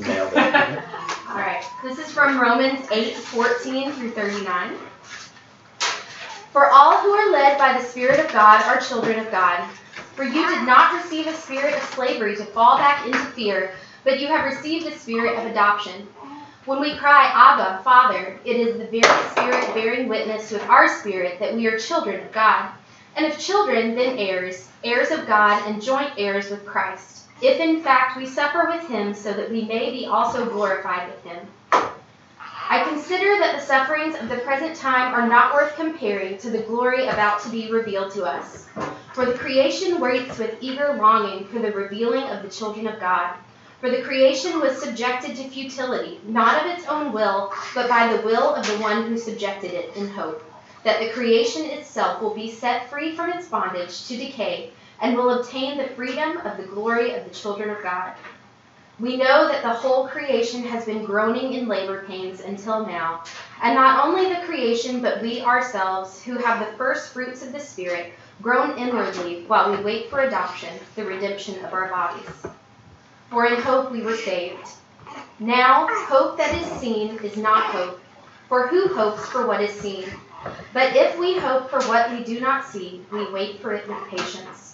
Nailed it. All right. This is from Romans 8, 14 through 39. For all who are led by the Spirit of God are children of God. For you did not receive a spirit of slavery to fall back into fear, but you have received the spirit of adoption. When we cry, Abba, Father, it is the very Spirit bearing witness with our spirit that we are children of God. And if children, then heirs, heirs of God, and joint heirs with Christ, if in fact we suffer with him, so that we may be also glorified with him. I consider that the sufferings of the present time are not worth comparing to the glory about to be revealed to us. For the creation waits with eager longing for the revealing of the children of God. For the creation was subjected to futility, not of its own will, but by the will of the one who subjected it, in hope that the creation itself will be set free from its bondage to decay and will obtain the freedom of the glory of the children of God. We know that the whole creation has been groaning in labor pains until now, and not only the creation, but we ourselves, who have the first fruits of the Spirit, groan inwardly while we wait for adoption, the redemption of our bodies. For in hope we were saved. Now, hope that is seen is not hope, for who hopes for what is seen? But if we hope for what we do not see, we wait for it with patience.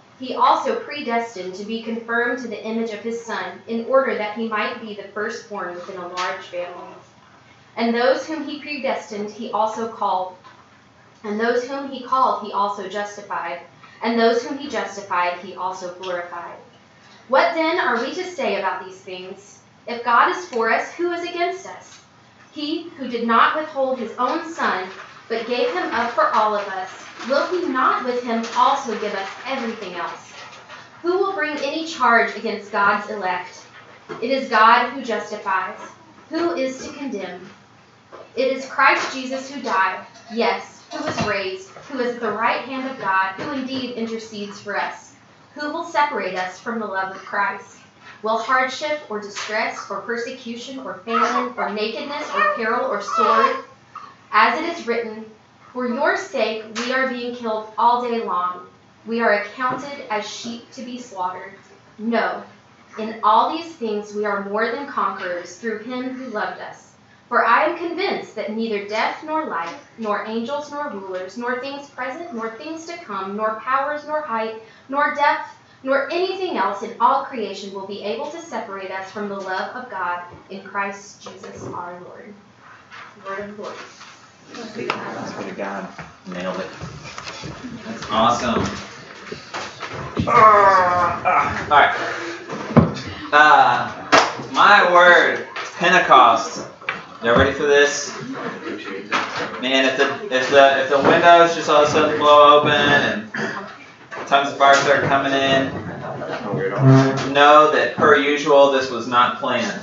he also predestined to be confirmed to the image of his Son, in order that he might be the firstborn within a large family. And those whom he predestined, he also called. And those whom he called, he also justified. And those whom he justified, he also glorified. What then are we to say about these things? If God is for us, who is against us? He who did not withhold his own Son, but gave him up for all of us, will he not with him also give us everything else? Who will bring any charge against God's elect? It is God who justifies. Who is to condemn? It is Christ Jesus who died, yes, who was raised, who is at the right hand of God, who indeed intercedes for us. Who will separate us from the love of Christ? Will hardship or distress or persecution or famine or nakedness or peril or sword? As it is written, For your sake we are being killed all day long. We are accounted as sheep to be slaughtered. No, in all these things we are more than conquerors through him who loved us. For I am convinced that neither death nor life, nor angels nor rulers, nor things present, nor things to come, nor powers, nor height, nor depth, nor anything else in all creation will be able to separate us from the love of God in Christ Jesus our Lord. Word of the Lord. That's what God. Nailed it. That's awesome. All right. Uh, my word, Pentecost. Y'all ready for this? Man, if the if the if the windows just all of a sudden blow open and tons of fire start coming in, know that per usual this was not planned.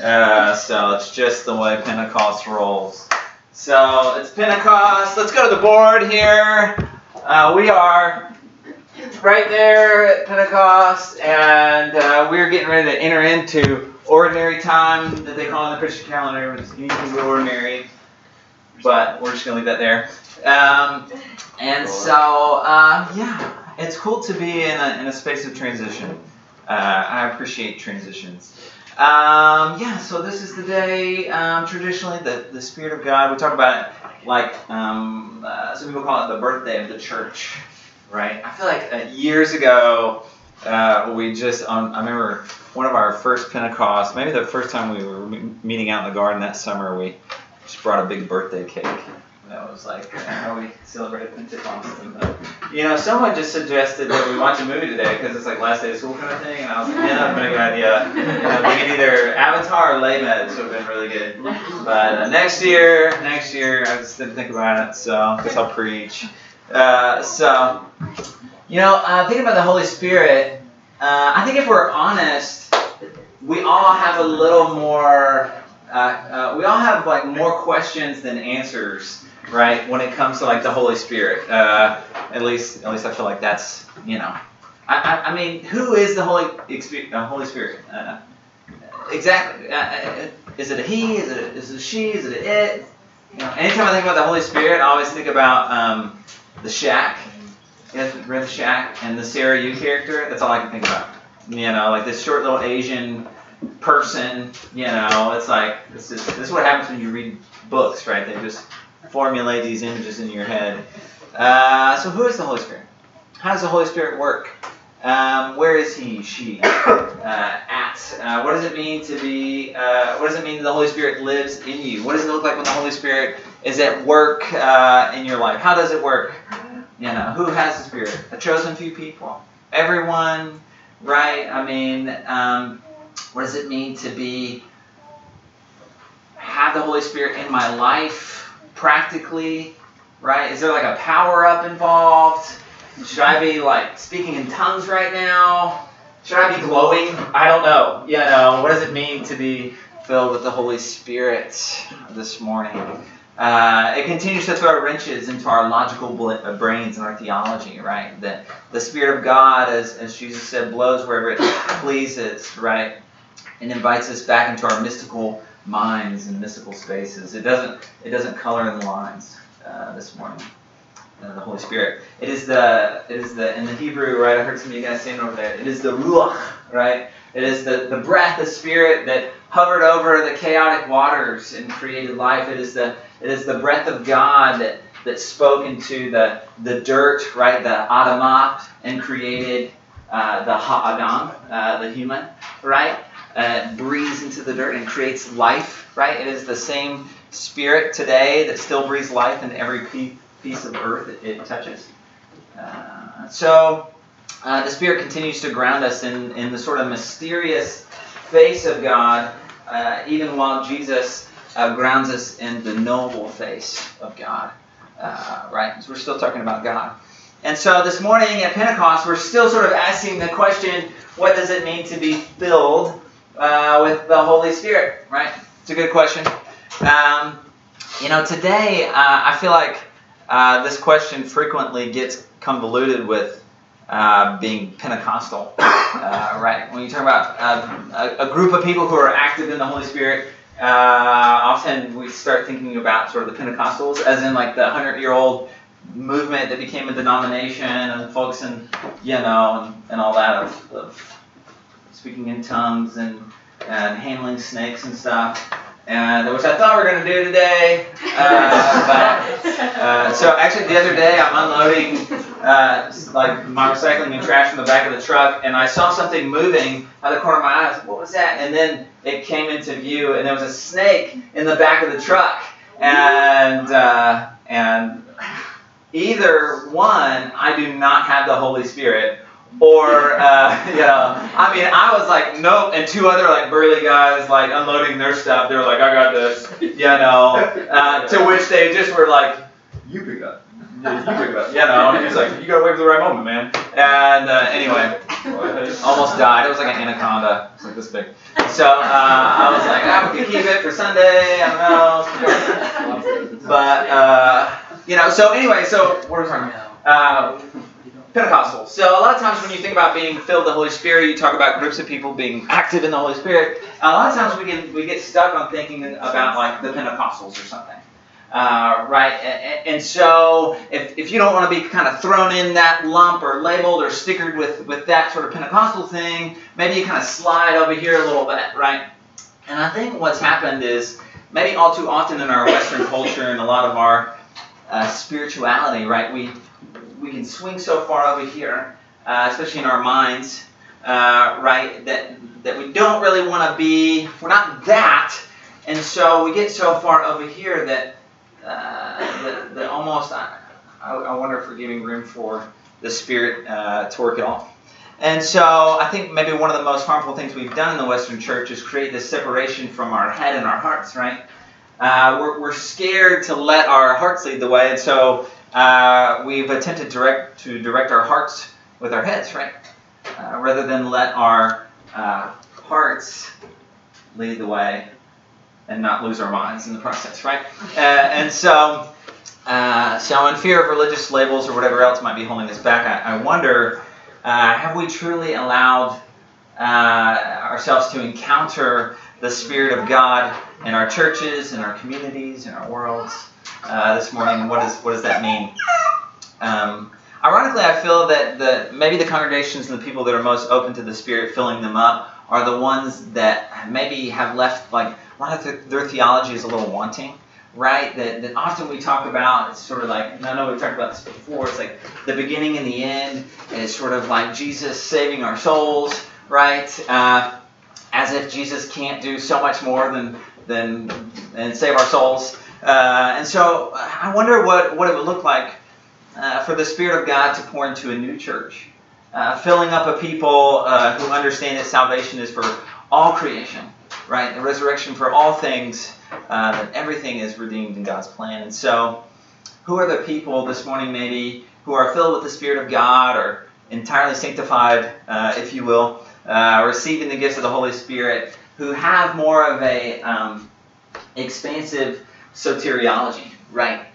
Uh, so it's just the way Pentecost rolls. So it's Pentecost. Let's go to the board here. Uh, we are right there at Pentecost, and uh, we're getting ready to enter into ordinary time that they call in the Christian calendar. which It's usually ordinary, but we're just gonna leave that there. Um, and so, uh, yeah, it's cool to be in a, in a space of transition. Uh, I appreciate transitions. Um, yeah, so this is the day, um, traditionally, the, the Spirit of God. We talk about it like um, uh, some people call it the birthday of the church, right? I feel like uh, years ago, uh, we just, um, I remember one of our first Pentecost, maybe the first time we were meeting out in the garden that summer, we just brought a big birthday cake. That was like how we celebrated Pentecost. And, uh, you know, someone just suggested that we watch a movie today because it's like last day of school kind of thing, and I was like, yeah, that's a good idea. You know, we could either Avatar or Les Mis would have been really good. But uh, next year, next year, I just didn't think about it, so I guess I'll preach. Uh, so, you know, uh, thinking about the Holy Spirit, uh, I think if we're honest, we all have a little more uh, we all have like more questions than answers, right? When it comes to like the Holy Spirit. Uh, at least, at least I feel like that's you know. I, I, I mean, who is the Holy uh, Holy Spirit? Uh, exactly. Uh, uh, is it a he? Is it a, is it a she? Is it a it? You know, anytime I think about the Holy Spirit, I always think about um, the shack. You the shack and the Sarayu character? That's all I can think about. You know, like this short little Asian person, you know, it's like this is this is what happens when you read books, right? They just formulate these images in your head. Uh, so who is the Holy Spirit? How does the Holy Spirit work? Um, where is he, she, uh, at? Uh, what does it mean to be? Uh, what does it mean the Holy Spirit lives in you? What does it look like when the Holy Spirit is at work uh, in your life? How does it work? You know, who has the Spirit? A chosen few people. Everyone, right? I mean, um, what does it mean to be have the Holy Spirit in my life practically? Right? Is there like a power up involved? Should I be like speaking in tongues right now? Should I be glowing? I don't know. You know, what does it mean to be filled with the Holy Spirit this morning? Uh, it continues to throw wrenches into our logical uh, brains and our theology, right? That the Spirit of God, as, as Jesus said, blows wherever it pleases, right? And invites us back into our mystical minds and mystical spaces. It doesn't it doesn't color in the lines uh, this morning. Uh, the Holy Spirit. It is the it is the in the Hebrew, right? I heard some of you guys saying over there. It is the ruach, right? It is the, the breath, the spirit that hovered over the chaotic waters and created life. It is the it is the breath of God that, that spoke into the, the dirt, right, the Adamah, and created uh, the Ha'adam, uh, the human, right? Uh, breathes into the dirt and creates life, right? It is the same spirit today that still breathes life in every piece of earth it, it touches. Uh, so uh, the Spirit continues to ground us in, in the sort of mysterious face of God, uh, even while Jesus uh, grounds us in the noble face of God. Right? We're still talking about God. And so this morning at Pentecost, we're still sort of asking the question what does it mean to be filled uh, with the Holy Spirit? Right? It's a good question. Um, you know, today, uh, I feel like uh, this question frequently gets convoluted with uh, being Pentecostal, uh, right? When you talk about uh, a, a, group of people who are active in the Holy Spirit, often we start thinking about sort of the Pentecostals, as in like the hundred-year-old movement that became a denomination, and folks and you know and, and all that of, of speaking in tongues and and handling snakes and stuff and which I thought we were going to do today. Uh, but, uh, so actually, the other day I'm unloading uh, like my recycling and trash from the back of the truck, and I saw something moving out of the corner of my eyes. What was that? And then it came into view, and there was a snake in the back of the truck, and uh, and either one, I do not have the Holy Spirit, or uh, you know, I mean, I was like, nope, and two other like burly guys like unloading their stuff. They were like, I got this, you know. Uh, to which they just were like, you pick up. You pick up. You know, he's like, you gotta wait for the right moment, man. And uh, anyway, almost died. It was like an anaconda. It's like this big. So uh, I was like, we can keep it for Sunday. I don't know. But uh, you know, so anyway, so what talking about? Uh, Pentecostal. So a lot of times when you think about being filled with the Holy Spirit, you talk about groups of people being active in the Holy Spirit. A lot of times we get we get stuck on thinking about like the Pentecostals or something. Uh, right? And, so if, if you don't want to be kind of thrown in that lump or labeled or stickered with, with that sort of Pentecostal thing, maybe you kind of slide over here a little bit, right? And I think what's happened is maybe all too often in our Western culture and a lot of our uh, spirituality, right? We we can swing so far over here, uh, especially in our minds, uh, right? That that we don't really want to be. We're not that, and so we get so far over here that uh, that, that almost I, I wonder if we're giving room for the spirit uh, to work it all. And so I think maybe one of the most harmful things we've done in the Western church is create this separation from our head and our hearts, right? Uh, we're, we're scared to let our hearts lead the way, and so uh, we've attempted direct, to direct our hearts with our heads, right? Uh, rather than let our uh, hearts lead the way. and not lose our minds in the process, right? Uh, and so, so in fear of religious labels or whatever else might be holding us back, I, I wonder, have we truly allowed ourselves to encounter the Spirit of God in our churches, in our communities, in our worlds uh, this morning? What, is, what does that mean? Um, ironically, I feel that the maybe the congregations and the people that are most open to the Spirit filling them up are the ones that maybe have left like a lot of the, their theology is a little wanting right? That, that often we talk about, it's sort of like, I know we've talked about this before, it's like the beginning and the end is sort of like Jesus saving our souls, right? Uh, as if Jesus can't do so much more than, than and save our souls. Uh, and so I wonder what, what it would look like uh, for the Spirit of God to pour into a new church, uh, filling up a people uh, who understand that salvation is for all creation, right? The resurrection for all things uh, that everything is redeemed in God's plan. And so, who are the people this morning, maybe, who are filled with the Spirit of God or entirely sanctified, uh, if you will, receiving the gifts of the Holy Spirit, who have more of a um, expansive soteriology, right?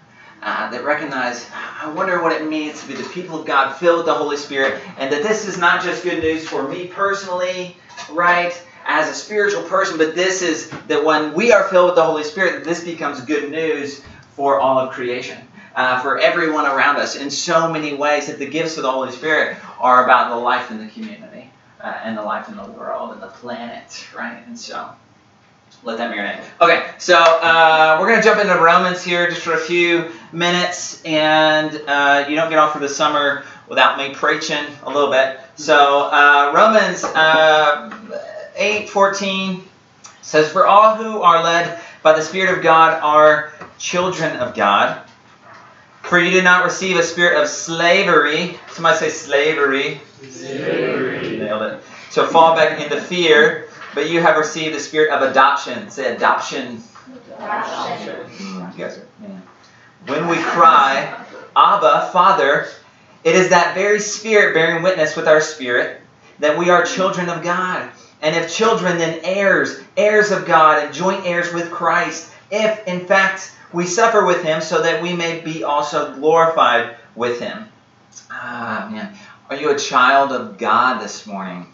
Uh, that recognize, I wonder what it means to be the people of God filled with the Holy Spirit, and that this is not just good news for me personally, right? as a spiritual person, but this is that when we are filled with the Holy Spirit, this becomes good news for all of creation, uh, for everyone around us in so many ways that the gifts of the Holy Spirit are about the life in the community uh, and the life in the world and the planet, right? And so let that marinate. Okay, so uh, we're going to jump into Romans here just for a few minutes, and uh, you don't get off for the summer without me preaching a little bit. So uh, Romans uh, 8:14 says, "For all who are led by the Spirit of God are children of God. For you did not receive a spirit of slavery. Somebody say slavery. Slavery. Nailed it. To fall back into fear, but you have received the spirit of adoption. Say adoption. Adoption. Mm, You guys are, man. When we cry, Abba, Father, it is that very Spirit bearing witness with our spirit that we are children of God. And if children, then heirs, heirs of God, and joint heirs with Christ, if in fact we suffer with him, so that we may be also glorified with him. Ah, man. Are you a child of God this morning?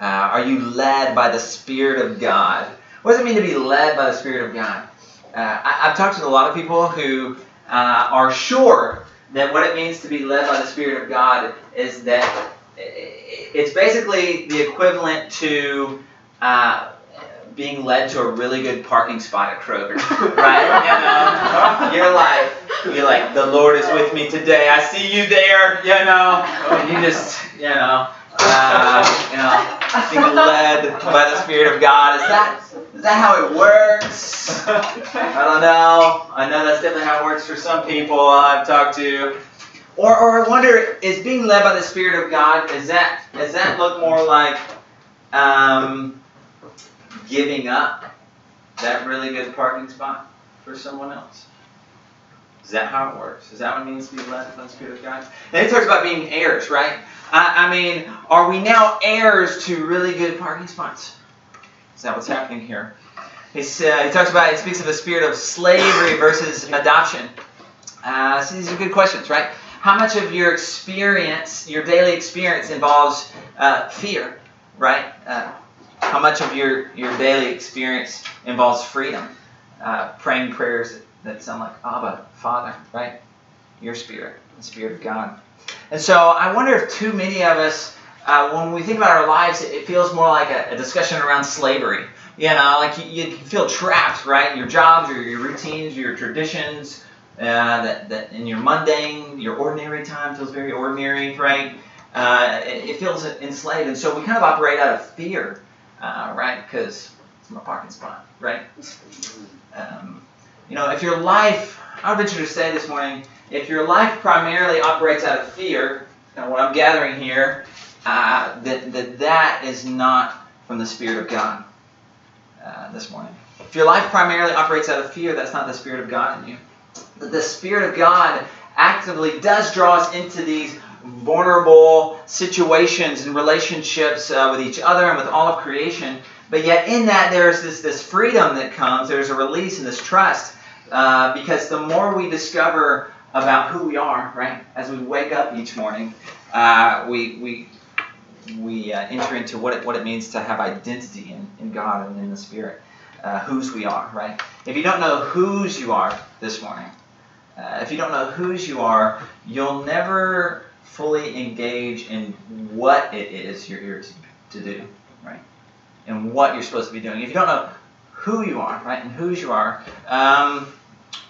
Uh, are you led by the Spirit of God? What does it mean to be led by the Spirit of God? Uh, I, I've talked to a lot of people who uh, are sure that what it means to be led by the Spirit of God is that it's basically the equivalent to uh, being led to a really good parking spot at Kroger, right? You know, you're like, you're like, the Lord is with me today. I see you there, you know, and you just, you know, uh, you know, being led by the Spirit of God. Is that is that how it works? I don't know. I know that's definitely how it works for some people I've talked to. Or, or I wonder, is being led by the Spirit of God, is that does that look more like um, giving up that really good parking spot for someone else? Is that how it works? Is that what it means to be led by the Spirit of God? And it talks about being heirs, right? I, I mean, are we now heirs to really good parking spots? Is that what's happening here? He's, uh, he talks about, he speaks of the spirit of slavery versus adoption. Uh, so these are good questions, right? How much of your experience, your daily experience, involves uh, fear, right? Uh, how much of your, your daily experience involves freedom? Uh, praying prayers that sound like Abba, Father, right? Your spirit, the Spirit of God. And so I wonder if too many of us, uh, when we think about our lives, it, feels more like a, a discussion around slavery. You know, like you, you feel trapped, right? Your jobs, or your routines, your traditions, uh, that, that in your mundane, your ordinary time feels very ordinary, right? Uh, it, it feels enslaved. And so we kind of operate out of fear, uh, right? Because it's my parking spot, right? Um, you know, if your life, I would venture to say this morning, if your life primarily operates out of fear, and what I'm gathering here, uh, that, that that is not from the Spirit of God uh, this morning. If your life primarily operates out of fear, that's not the Spirit of God in you. The Spirit of God actively does draw us into these vulnerable situations and relationships uh, with each other and with all of creation But yet, in that, there's this, this freedom that comes, there's a release and this trust. Uh, because the more we discover about who we are, right, as we wake up each morning, uh, we, we, we uh, enter into what it, what it means to have identity in, in God and in the Spirit, uh, whose we are, right? If you don't know whose you are this morning, uh, if you don't know whose you are, you'll never fully engage in what it is you're here to, to do, right? And what you're supposed to be doing. If you don't know who you are, right, and whose you are, um,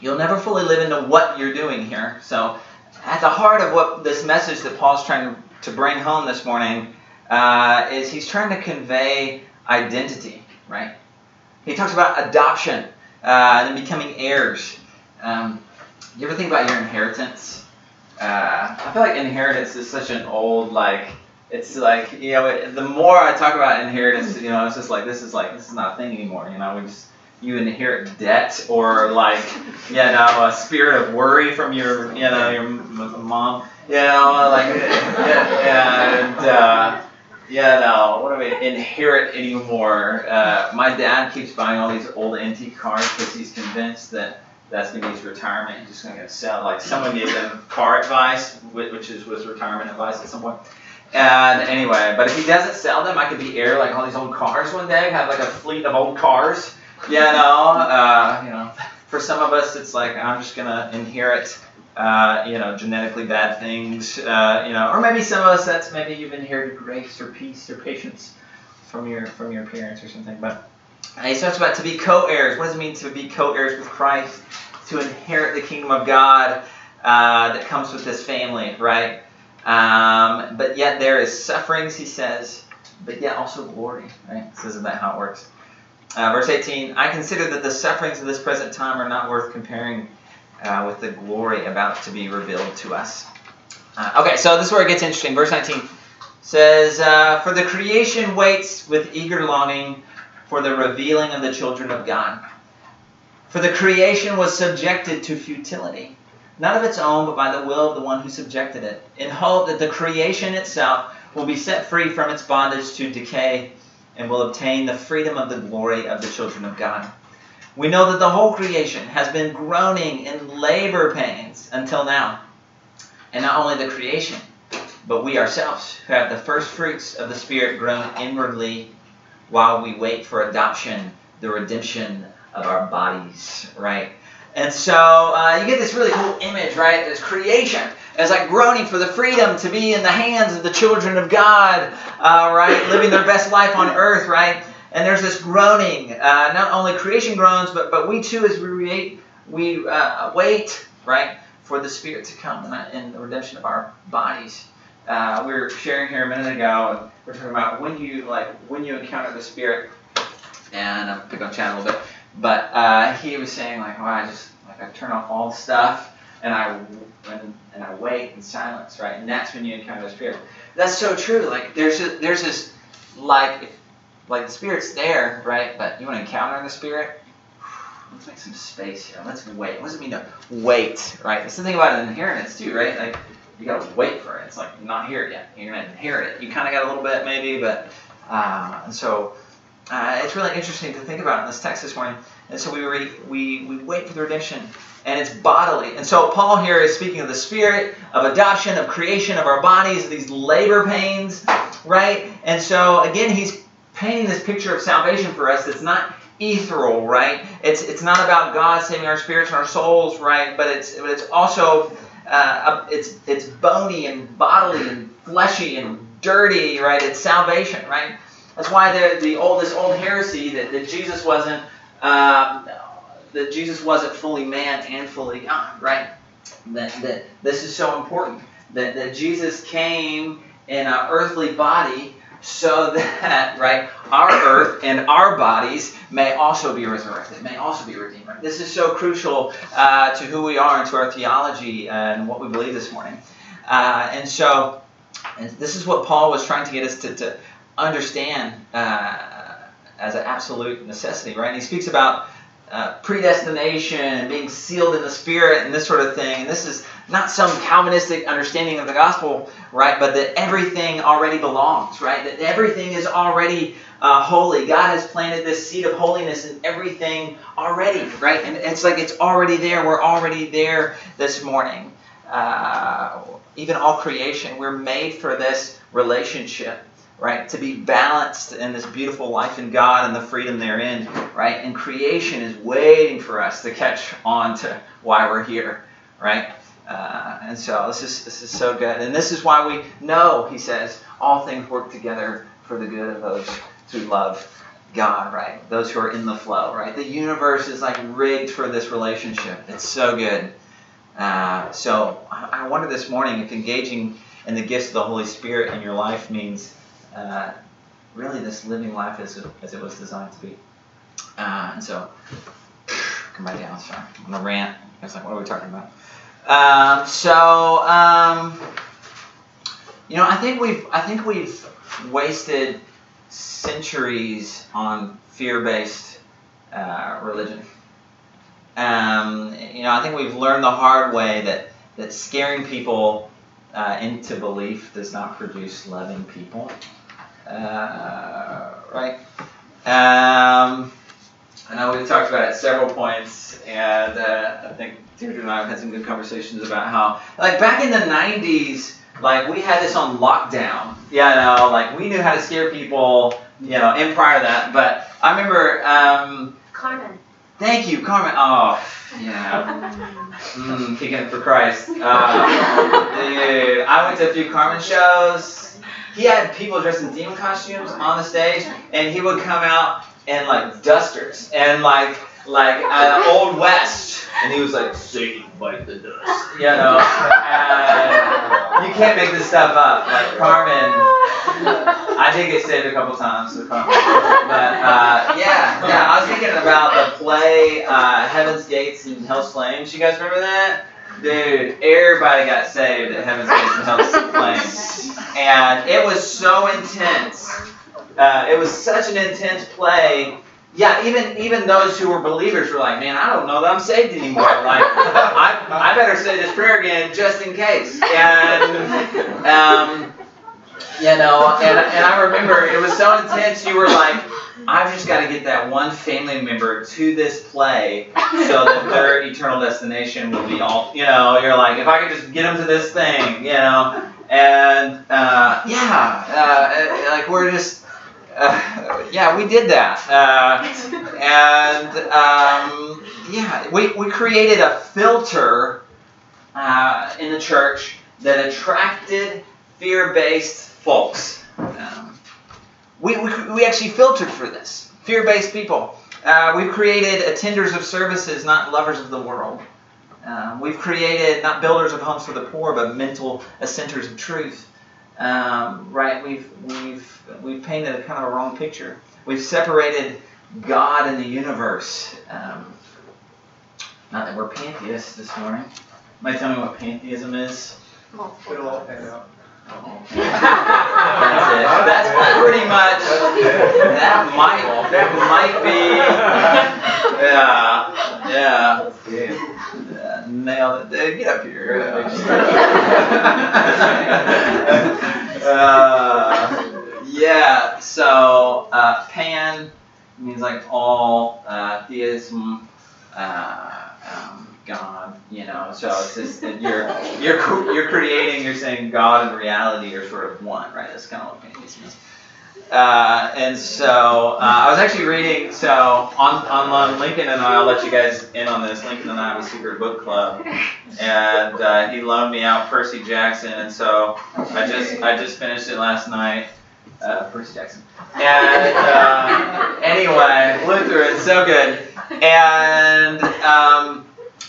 you'll never fully live into what you're doing here. So, at the heart of what this message that Paul's trying to, bring home this morning uh, is he's trying to convey identity, right? He talks about adoption uh, and becoming heirs. Um, you ever think about your inheritance? Uh, I feel like inheritance is such an old like. It's like you know, it, the more I talk about inheritance, you know, it's just like this is like this is not a thing anymore. You know, we just you inherit debt or like you know a spirit of worry from your you know your mom. You know, like and. Uh, yeah, no, what do we inherit anymore? Uh, my dad keeps buying all these old antique cars because he's convinced that that's going to be his retirement. He's just going to sell. Like someone gave him car advice, which is was retirement advice at some point. And anyway, but if he doesn't sell them, I could be heir like all these old cars one day. Have like a fleet of old cars. You know, uh, you know. For some of us, it's like I'm just gonna inherit uh, you know, genetically bad things, uh, you know, or maybe some of us that's maybe you've inherited grace or peace or patience from your from your parents or something. But he talks about to be co-heirs. What does it mean to be co-heirs with Christ? To inherit the kingdom of God uh, that comes with this family, right? Um, but yet there is sufferings, he says, but yet also glory, right? This isn't that how it works. Uh, verse 18, I consider that the sufferings of this present time are not worth comparing uh, with the glory about to be revealed to us. Uh, okay, so this is where it gets interesting. Verse 19 says, uh, For the creation waits with eager longing for the revealing of the children of God. For the creation was subjected to futility, not of its own, but by the will of the one who subjected it, in hope that the creation itself will be set free from its bondage to decay and will obtain the freedom of the glory of the children of God. We know that the whole creation has been groaning in labor pains until now. And not only the creation, but we ourselves, who have the first fruits of the Spirit, groan inwardly while we wait for adoption, the redemption of our bodies, right? And so uh, you get this really cool image, right? This creation as like groaning for the freedom to be in the hands of the children of God, uh, right? Living their best life on earth, right? And there's this groaning. Uh, not only creation groans, but, but we too, as we wait, we uh, wait, right, for the Spirit to come and, and the redemption of our bodies. Uh, we were sharing here a minute ago, we're talking about when you like when you encounter the Spirit. And I'm picking on Chad a little bit, but uh, he was saying like, oh, I just like I turn off all the stuff and I and, and I wait in silence, right? And that's when you encounter the Spirit. That's so true. Like there's a, there's this like like the spirit's there, right? But you want to encounter the spirit? Let's make some space here. Let's wait. What does it mean to wait, right? It's the thing about an inheritance too, right? Like you gotta wait for it. It's like not here yet. You're gonna inherit it. You kind of got a little bit maybe, but uh, and so uh, it's really interesting to think about in this text this morning. And so we read, we we wait for the redemption, and it's bodily. And so Paul here is speaking of the spirit of adoption, of creation of our bodies, these labor pains, right? And so again, he's painting this picture of salvation for us that's not ethereal, right? It's it's not about God saving our spirits and our souls, right? But it's but it's also uh, it's it's bony and bodily and fleshy and dirty, right? It's salvation, right? That's why the the old this old heresy that, that Jesus wasn't um, that Jesus wasn't fully man and fully God, right? That that this is so important that that Jesus came in an earthly body so that, right, our earth and our bodies may also be resurrected, may also be redeemed. Right? This is so crucial uh, to who we are and to our theology and what we believe this morning. Uh, and so, and this is what Paul was trying to get us to, to understand uh, as an absolute necessity, right? And he speaks about uh, predestination and being sealed in the Spirit and this sort of thing. And this is not some Calvinistic understanding of the gospel, right? But that everything already belongs, right? That everything is already uh, holy. God has planted this seed of holiness in everything already, right? And it's like it's already there. We're already there this morning. Uh, even all creation, we're made for this relationship, right? To be balanced in this beautiful life in God and the freedom therein, right? And creation is waiting for us to catch on to why we're here, right? Uh, and so this is this is so good, and this is why we know, he says, all things work together for the good of those who love God, right? Those who are in the flow, right? The universe is like rigged for this relationship. It's so good. Uh, so I wonder this morning if engaging in the gifts of the Holy Spirit in your life means uh, really this living life as it, as it was designed to be. Uh, and so, come back down. Sorry, I'm gonna rant. I was like, what are we talking about? Um, so, um, you know, I think we've I think we've wasted centuries on fear-based uh, religion. Um, you know, I think we've learned the hard way that that scaring people uh, into belief does not produce loving people. Uh, right? Um, I know we've talked about it at several points, and uh, I think Deirdre and I have had some good conversations about how, like back in the '90s, like we had this on lockdown. Yeah, you know, like we knew how to scare people, you know, and prior to that. But I remember, um, Carmen. thank you, Carmen. Oh, yeah, mm, kicking it for Christ. Uh, dude, I went to a few Carmen shows. He had people dressed in demon costumes on the stage, and he would come out in like dusters and like like uh, old west, and he was like Satan bite the dust, you know. And you can't make this stuff up. Like Carmen, I did get saved a couple times with Carmen, but uh, yeah, yeah. I was thinking about the play uh, Heaven's Gates and Hell's Flames. You guys remember that? Dude, everybody got saved at Heaven's Gates and Hell's Flames, and it was so intense. Uh, it was such an intense play. Yeah, even even those who were believers were like, man, I don't know that I'm saved anymore. Like, I, I better say this prayer again just in case. And um, you know, and, and I remember it was so intense. You were like, I've just got to get that one family member to this play so that their eternal destination will be all. You know, you're like, if I could just get them to this thing, you know, and uh, yeah, uh, like we're just. Uh, yeah, we did that, uh, and um, yeah, we, we created a filter uh, in the church that attracted fear-based folks. Um, we, we, we actually filtered for this fear-based people. Uh, we've created attenders of services, not lovers of the world. Um, we've created not builders of homes for the poor, but mental centers of truth. Um, right? We've we've we've painted a kind of a wrong picture. We've separated God and the universe. Um, not that we're pantheists this morning. Might tell me what pantheism is. Multiple. That's it. That's pretty much. That might. That might be. Yeah. Yeah. yeah nailed it. Dude, get up here. uh, yeah. So uh, pan means like all. Uh, theism. Uh, um, God, you know. So it's just that you're you're you're creating. You're saying God and reality are sort of one, right? That's kind of what pantheism is. Uh, and so uh, I was actually reading. So on, on Lincoln and I, I'll let you guys in on this. Lincoln and I have a secret book club, and uh, he loaned me out Percy Jackson, and so I just I just finished it last night. Uh, Percy Jackson. And uh, anyway, through it. So good. And um,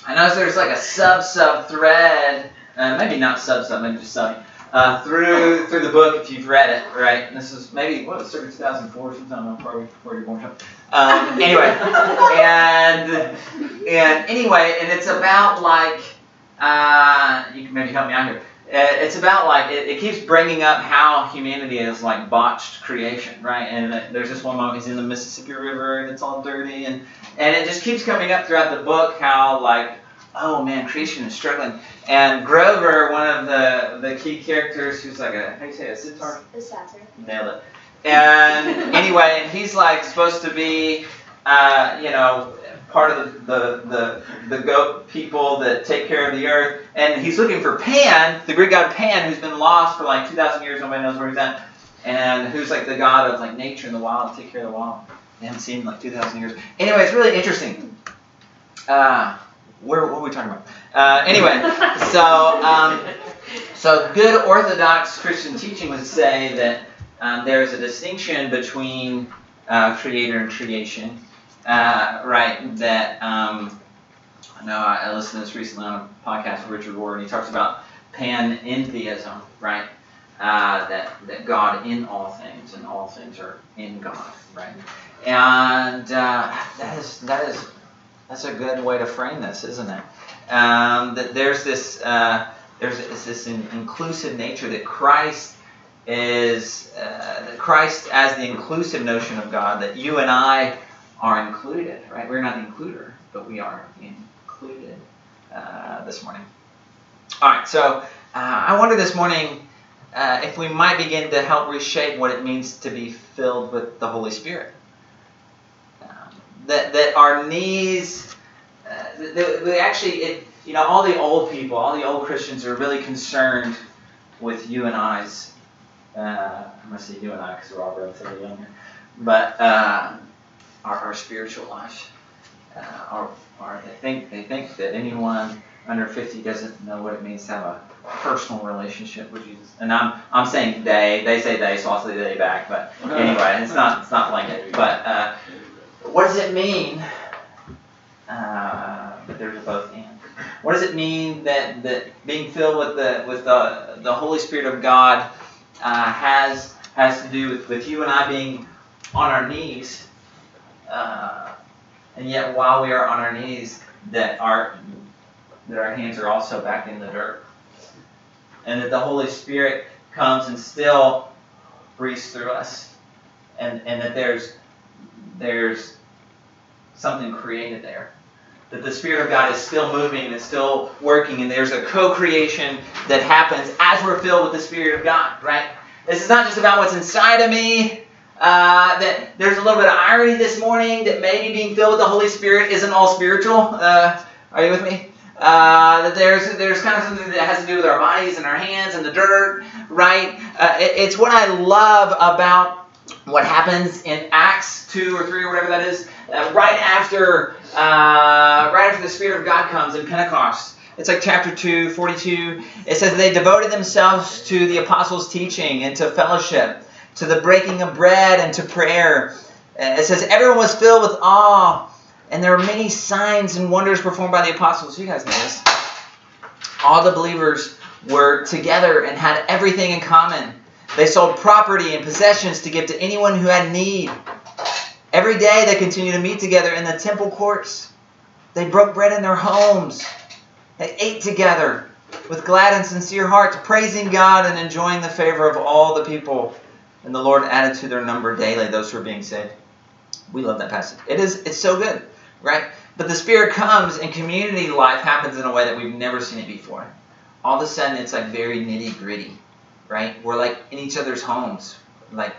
I noticed there's like a sub sub thread, uh, maybe not sub sub, maybe just sub, uh, through through the book if you've read it, right? And this is maybe what was it, 2004, sometime probably before you're born. Um, anyway, and and anyway, and it's about like uh, you can maybe help me out here. Uh, It's about like it, it keeps bringing up how humanity is like botched creation, right? And there's this one moment he's in the Mississippi River and it's all dirty, and and it just keeps coming up throughout the book how like oh man creation is struggling. And Grover, one of the the key characters, who's like a how do you say a sitar? The satyr. Nailed it. And anyway, and he's like supposed to be, uh, you know, part of the, the, the, the goat people that take care of the earth. And he's looking for Pan, the Greek god Pan, who's been lost for like 2,000 years. Nobody knows where he's at. And who's like the god of like nature and the wild, take care of the wild. They haven't seen him in like 2,000 years. Anyway, it's really interesting. Uh, where, what were we talking about? Uh, anyway, so um, so good Orthodox Christian teaching would say that um, there is a distinction between uh, creator and creation, uh, right? That um, I know I, listened to this recently on a podcast with Richard Rohr, and he talks about panentheism, right? Uh, that that God in all things, and all things are in God, right? And uh, that is that is that's a good way to frame this, isn't it? Um, that there's this uh, there's this inclusive nature that Christ is uh, Christ as the inclusive notion of God that you and I are included, right? We're not the includer, but we are included uh, this morning. All right, so uh, I wonder this morning uh, if we might begin to help reshape what it means to be filled with the Holy Spirit. Um, that that our knees, uh, that, that actually it you know, all the old people, all the old Christians are really concerned with you and I's. Uh, I'm going to say you and I because we're all relatively younger. But uh, our, our spiritual life. Uh, our, our, they, think, they think that anyone under 50 doesn't know what it means to have a personal relationship with Jesus. And I'm, I'm saying they. They say they, so I'll say they back. But anyway, it's not, it's not blanket. But uh, what does it mean? Uh, but there's a both and. What does it mean that, that being filled with the with the, the Holy Spirit of God uh, has has to do with, with you and I being on our knees, uh, and yet while we are on our knees, that our that our hands are also back in the dirt, and that the Holy Spirit comes and still breathes through us, and and that there's there's something created there that the Spirit of God is still moving and still working, and there's a co creation that happens as we're filled with the Spirit of God, right? This is not just about what's inside of me. Uh, that there's a little bit of irony this morning that maybe being filled with the Holy Spirit isn't all spiritual. Uh, are you with me? Uh, that there's there's kind of something that has to do with our bodies and our hands and the dirt, right? Uh, it, it's what I love about what happens in Acts 2 or 3 or whatever that is, uh, right after uh, right after the Spirit of God comes in Pentecost. It's like chapter 2, 42. It says they devoted themselves to the apostles' teaching and to fellowship, to the breaking of bread and to prayer. Uh, it says everyone was filled with awe, and there were many signs and wonders performed by the apostles. You guys know this. All the believers were together and had everything in common. They sold property and possessions to give to anyone who had need. Every day they continued to meet together in the temple courts. They broke bread in their homes. They ate together with glad and sincere hearts, praising God and enjoying the favor of all the people. And the Lord added to their number daily those who were being saved. We love that passage. It is it's so good, right? But the Spirit comes and community life happens in a way that we've never seen it before. All of a sudden it's like very nitty gritty right? We're like in each other's homes, like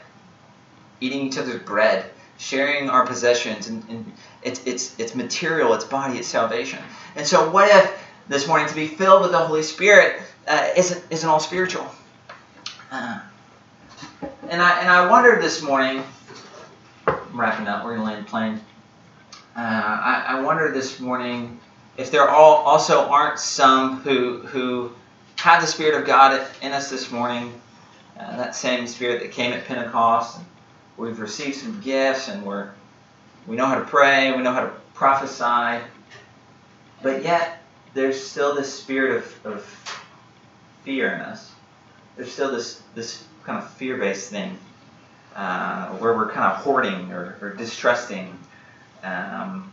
eating each other's bread, sharing our possessions, and, and it's it's it's material, it's body, it's salvation. And so, what if this morning to be filled with the Holy Spirit uh, isn't isn't all spiritual? Uh, and I and I wondered this morning. I'm wrapping up. We're gonna land plane. Uh, I, I wonder this morning if there all also aren't some who who have the Spirit of God in us this morning, uh, that same Spirit that came at Pentecost. We've received some gifts, and we're we know how to pray, we know how to prophesy, but yet there's still this spirit of, of fear in us. There's still this this kind of fear-based thing uh, where we're kind of hoarding or, or distrusting. Um,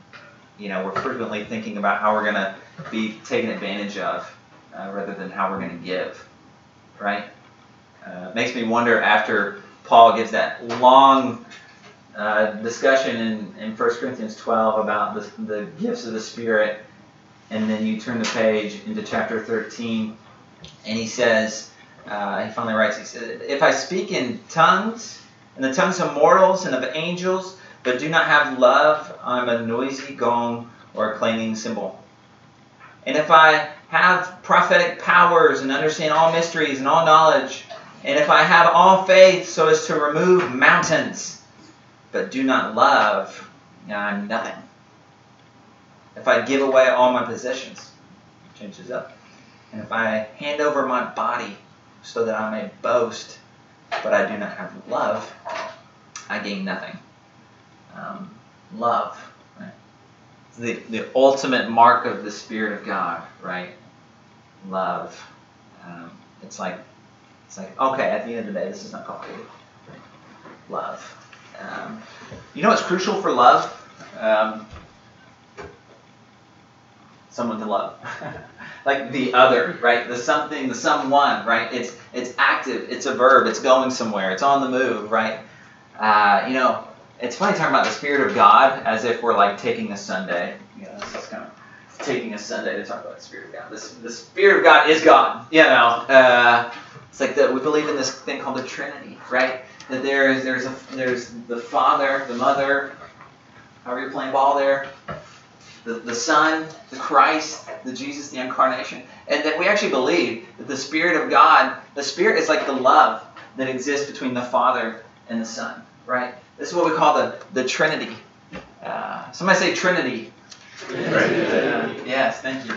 you know, we're frequently thinking about how we're going to be taken advantage of uh, rather than how we're going to give, right? Uh, makes me wonder after Paul gives that long uh, discussion in, in 1 Corinthians 12 about the, the gifts of the Spirit, and then you turn the page into chapter 13, and he says, uh, he finally writes, he says, If I speak in tongues and the tongues of mortals and of angels, but do not have love, I'm a noisy gong or a clanging cymbal. And if I have prophetic powers and understand all mysteries and all knowledge, and if I have all faith so as to remove mountains, but do not love, I'm nothing. If I give away all my possessions, changes up. And if I hand over my body so that I may boast, but I do not have love, I gain nothing. Um, love, right? the, the ultimate mark of the Spirit of God, right? Love. Um, it's like, it's like, okay, at the end of the day, this is not complicated. Love. Um, you know what's crucial for love? Someone to love. like the other, right? The something, the someone, right? It's it's active. It's a verb. It's going somewhere. It's on the move, right? Uh, you know, it's funny talking about the Spirit of God as if we're like taking a Sunday. You know, this is kind of taking a Sunday to talk about the Spirit of God. This, the Spirit of God is God. You know, uh, it's like that we believe in this thing called the Trinity, right? That there is there's a there's the Father, the Mother, however you're playing ball there, the, the Son, the Christ, the Jesus, the Incarnation, and that we actually believe that the Spirit of God, the Spirit is like the love that exists between the Father and the Son, right? This is what we call the, the Trinity. Uh, somebody say Trinity. Uh, yes, thank you.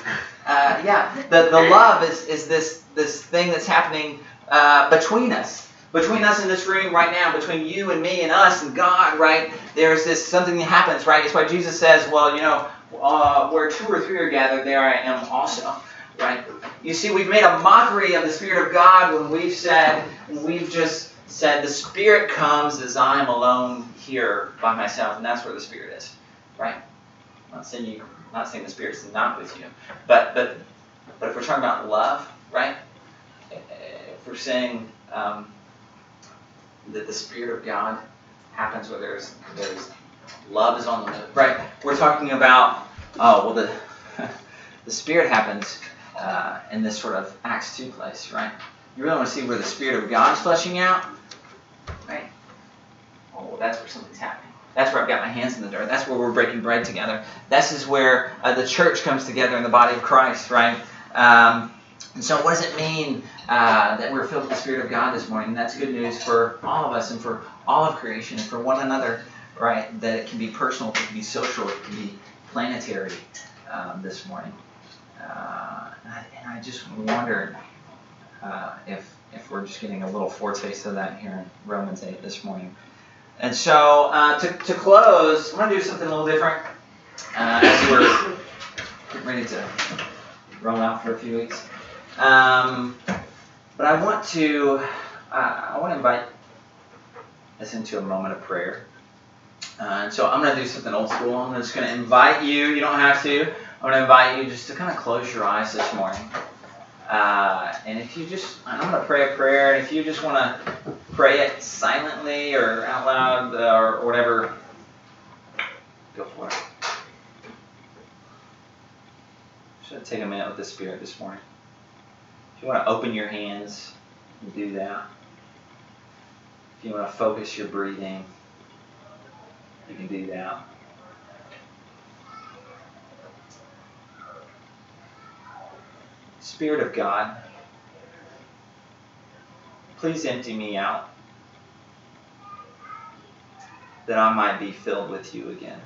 Uh, yeah, the, the love is, is this, this thing that's happening uh, between us. Between us in this room right now, between you and me and us and God, right? There's this something that happens, right? It's why Jesus says, well, you know, uh, where two or three are gathered, there I am also, right? You see, we've made a mockery of the Spirit of God when we've said, we've just said the Spirit comes as I am alone here by myself, and that's where the Spirit is, right? I'm not saying you, I'm not saying the Spirit's not with you, but but but if we're talking about love, right? If we're saying um, that the Spirit of God happens where there's there's love is on the move, right? We're talking about oh well the the Spirit happens uh, in this sort of Acts two place, right? You really want to see where the Spirit of God is fleshing out, right? Oh, well, that's where something's happening. That's where I've got my hands in the dirt. That's where we're breaking bread together. This is where uh, the church comes together in the body of Christ, right? Um, and so, what does it mean uh, that we're filled with the Spirit of God this morning? That's good news for all of us and for all of creation and for one another, right? That it can be personal, it can be social, it can be planetary um, this morning. Uh, and, I, and I just wondered uh, if if we're just getting a little foretaste of that here in Romans 8 this morning. And so uh, to, to close, I'm going to do something a little different uh, as we're getting ready to roll out for a few weeks. Um, but I want to I want to invite us into a moment of prayer. Uh, and so I'm going to do something old school. I'm just going to invite you. You don't have to. I'm going to invite you just to kind of close your eyes this morning. Uh, and if you just, I'm going to pray a prayer, and if you just want to pray it silently or out loud uh, or whatever, go for it. Should take a minute with the Spirit this morning. If you want to open your hands, do that. If you want to focus your breathing, you can do that. Spirit of God, please empty me out that I might be filled with you again.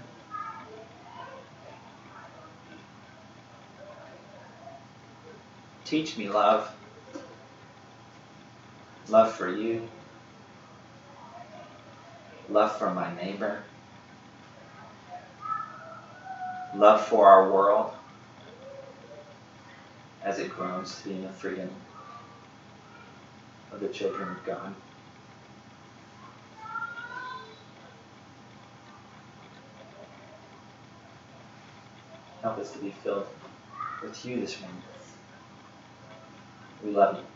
Teach me love, love for you, love for my neighbor, love for our world as it grows to be in the freedom of the children of God. Help us to be filled with you this morning. We love you.